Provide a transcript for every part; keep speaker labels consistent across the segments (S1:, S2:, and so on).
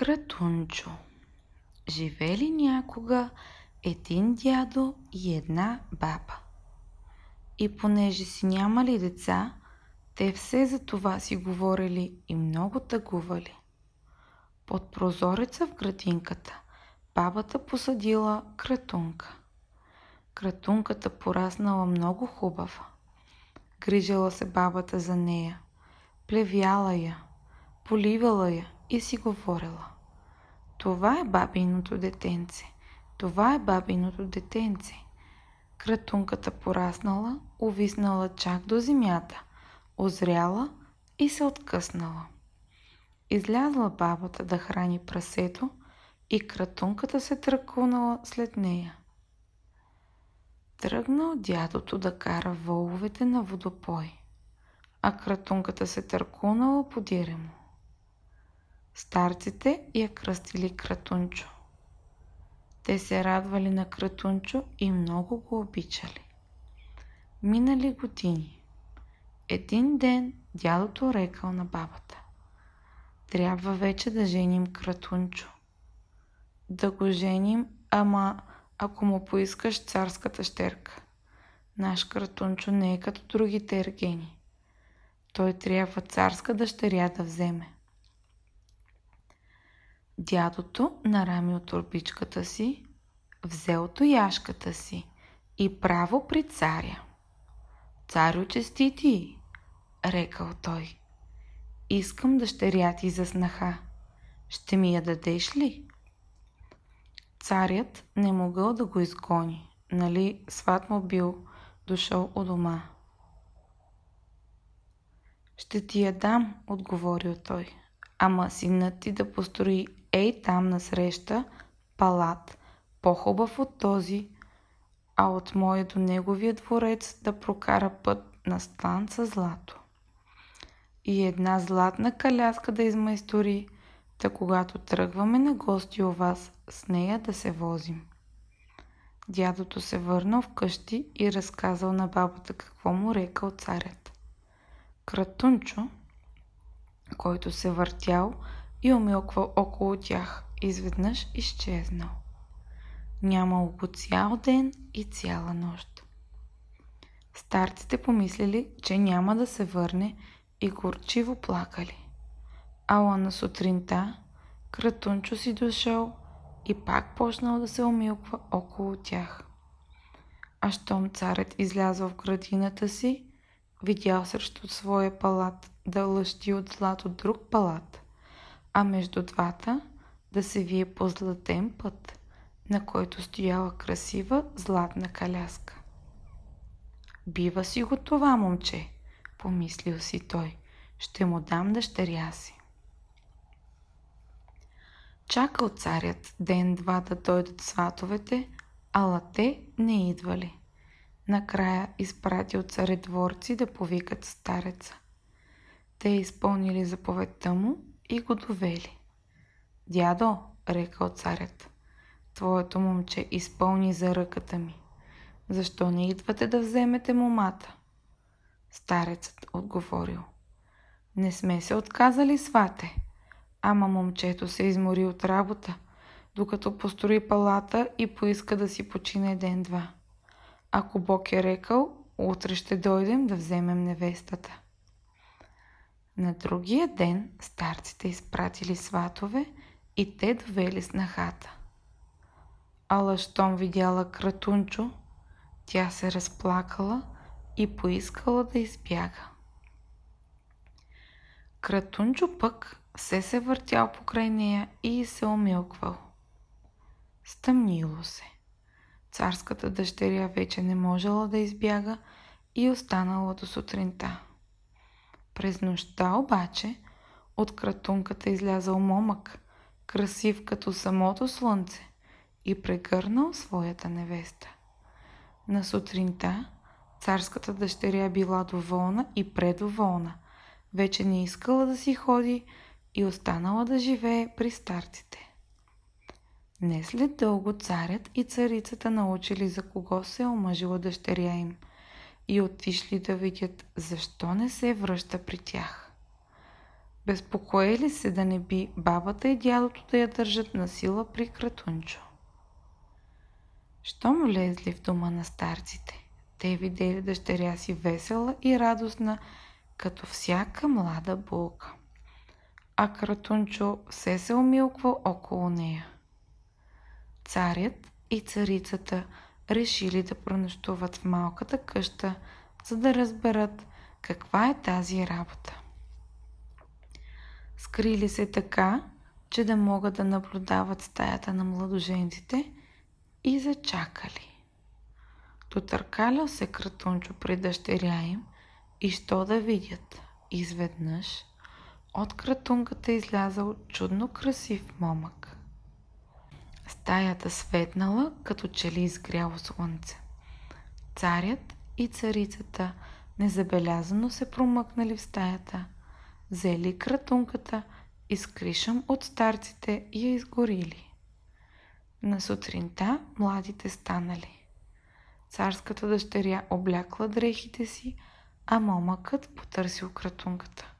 S1: Кратунчо Живели някога един дядо и една баба. И понеже си нямали деца, те все за това си говорили и много тъгували. Под прозореца в градинката бабата посадила кратунка. Кратунката пораснала много хубава. Грижала се бабата за нея. Плевяла я, поливала я и си говорила. Това е бабиното детенце. Това е бабиното детенце. Кратунката пораснала, увиснала чак до земята, озряла и се откъснала. Излязла бабата да храни прасето и кратунката се тръкунала след нея. Тръгнал дядото да кара воловете на водопой, а кратунката се търкунала по диремо. Старците я кръстили Кратунчо. Те се радвали на Кратунчо и много го обичали. Минали години. Един ден дядото рекал на бабата. Трябва вече да женим Кратунчо. Да го женим, ама ако му поискаш царската щерка. Наш Кратунчо не е като другите ергени. Той трябва царска дъщеря да вземе. Дядото нарамил турбичката си, взел тояшката си и право при царя. Царю честити, рекал той. Искам дъщеря ти за снаха. Ще ми я дадеш ли? Царят не могъл да го изгони, нали сват му бил дошъл у дома. Ще ти я дам, отговорил той. Ама синът ти да построи ей там насреща палат, по-хубав от този, а от моя до неговия дворец да прокара път на стан с злато. И една златна каляска да измайстори, та когато тръгваме на гости у вас, с нея да се возим. Дядото се върнал вкъщи и разказал на бабата какво му рекал царят. Кратунчо, който се въртял, и умилквал около тях, изведнъж изчезнал. Нямало го цял ден и цяла нощ. Старците помислили, че няма да се върне и горчиво плакали. Ала на сутринта Кратунчо си дошъл и пак почнал да се умилква около тях. А щом царят излязъл в градината си, видял срещу своя палат да лъщи от злато друг палат – а между двата да се вие по златен път, на който стояла красива златна каляска. Бива си го това, момче, помислил си той. Ще му дам дъщеря си. Чакал царят ден-два да дойдат сватовете, ала те не идвали. Накрая изпратил царедворци да повикат стареца. Те изпълнили заповедта му и го довели. Дядо, рекал царят, твоето момче изпълни за ръката ми. Защо не идвате да вземете момата? Старецът отговорил. Не сме се отказали, свате. Ама момчето се измори от работа, докато построи палата и поиска да си почине ден-два. Ако Бог е рекал, утре ще дойдем да вземем невестата. На другия ден старците изпратили сватове и те довели снахата. Ала щом видяла Кратунчо, тя се разплакала и поискала да избяга. Кратунчо пък се се въртял покрай нея и се умилквал. Стъмнило се. Царската дъщеря вече не можела да избяга и останала до сутринта. През нощта обаче от кратунката излязал момък, красив като самото слънце и прегърнал своята невеста. На сутринта царската дъщеря била доволна и предоволна. Вече не искала да си ходи и останала да живее при старците. Не след дълго царят и царицата научили за кого се е омъжила дъщеря им – и отишли да видят защо не се връща при тях. Безпокоили се да не би бабата и дядото да я държат на сила при Кратунчо. Щом влезли в дома на старците, те видели дъщеря си весела и радостна, като всяка млада булка. А Кратунчо все се умилква около нея. Царят и царицата решили да пренощуват в малката къща, за да разберат каква е тази работа. Скрили се така, че да могат да наблюдават стаята на младоженците и зачакали. Дотъркалял се кратунчо при дъщеря им и що да видят. Изведнъж от кратунката излязал чудно красив момък. Стаята светнала, като че ли изгряло слънце. Царят и царицата незабелязано се промъкнали в стаята, взели кратунката и с кришъм от старците я изгорили. На сутринта младите станали. Царската дъщеря облякла дрехите си, а момъкът потърсил кратунката.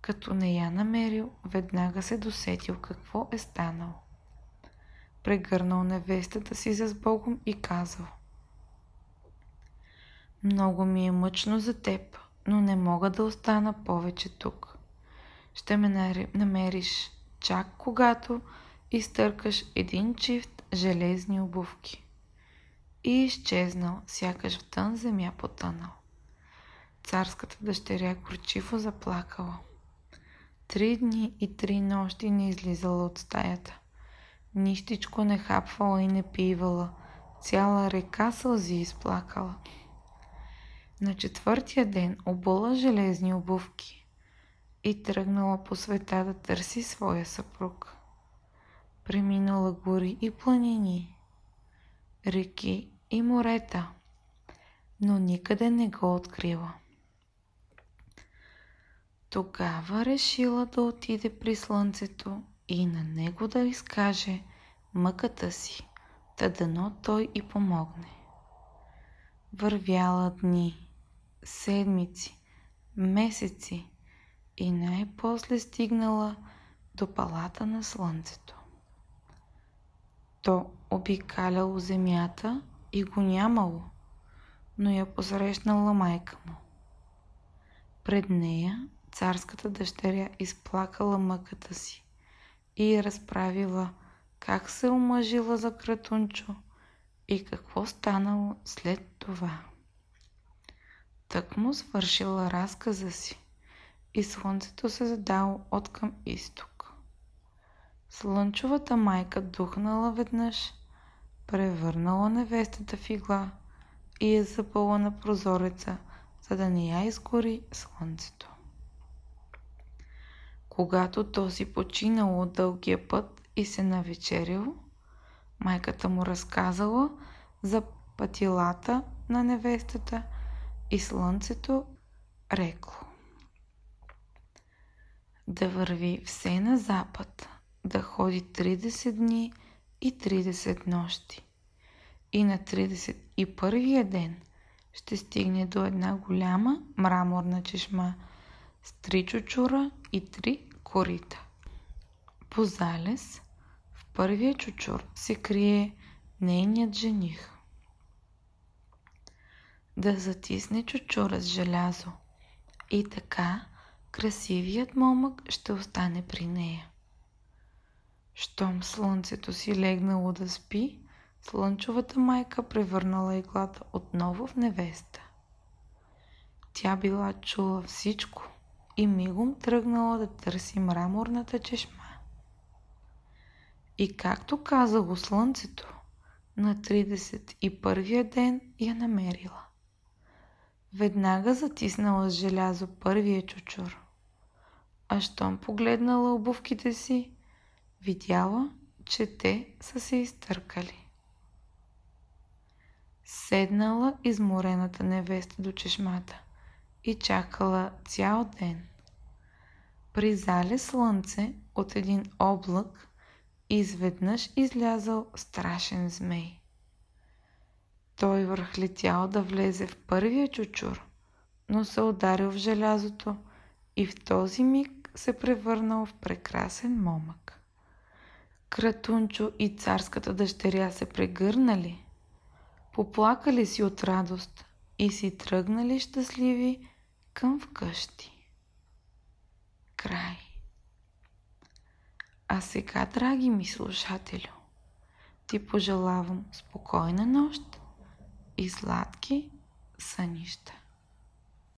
S1: Като не я намерил, веднага се досетил какво е станало. Прегърнал невестата си за Богом и казал Много ми е мъчно за теб, но не мога да остана повече тук. Ще ме намериш чак когато изтъркаш един чифт железни обувки. И изчезнал, сякаш в тън земя потънал. Царската дъщеря горчиво заплакала. Три дни и три нощи не излизала от стаята. Нищичко не хапвала и не пивала. Цяла река сълзи изплакала. На четвъртия ден обула железни обувки и тръгнала по света да търси своя съпруг. Преминала гори и планини, реки и морета, но никъде не го открила. Тогава решила да отиде при слънцето и на него да изкаже мъката си, та дано той и помогне. Вървяла дни, седмици, месеци и най-после стигнала до палата на слънцето. То обикаляло земята и го нямало, но я посрещнала майка му. Пред нея царската дъщеря изплакала мъката си и я разправила как се омъжила за Кратунчо и какво станало след това. Тък му свършила разказа си и слънцето се задало от към изток. Слънчовата майка духнала веднъж, превърнала невестата в игла и я запала на прозореца, за да не я изгори слънцето. Когато този починал от дългия път и се навечерил, майката му разказала за пътилата на невестата и слънцето рекло. Да върви все на запад, да ходи 30 дни и 30 нощи. И на 31-я ден ще стигне до една голяма мраморна чешма с три чучура и три корита. По залез в първия чучур се крие нейният жених. Да затисне чучура с желязо и така красивият момък ще остане при нея. Щом слънцето си легнало да спи, слънчовата майка превърнала иглата отново в невеста. Тя била чула всичко – и мигом тръгнала да търси мраморната чешма. И както каза го слънцето, на 31-я ден я намерила. Веднага затиснала с желязо първия чучур. А щом погледнала обувките си, видяла, че те са се изтъркали. Седнала изморената невеста до чешмата и чакала цял ден. При зале слънце от един облак изведнъж излязал страшен змей. Той върхлетял да влезе в първия чучур, но се ударил в желязото и в този миг се превърнал в прекрасен момък. Кратунчо и царската дъщеря се прегърнали, поплакали си от радост и си тръгнали щастливи към вкъщи. Край. А сега, драги ми слушателю, ти пожелавам спокойна нощ и сладки сънища.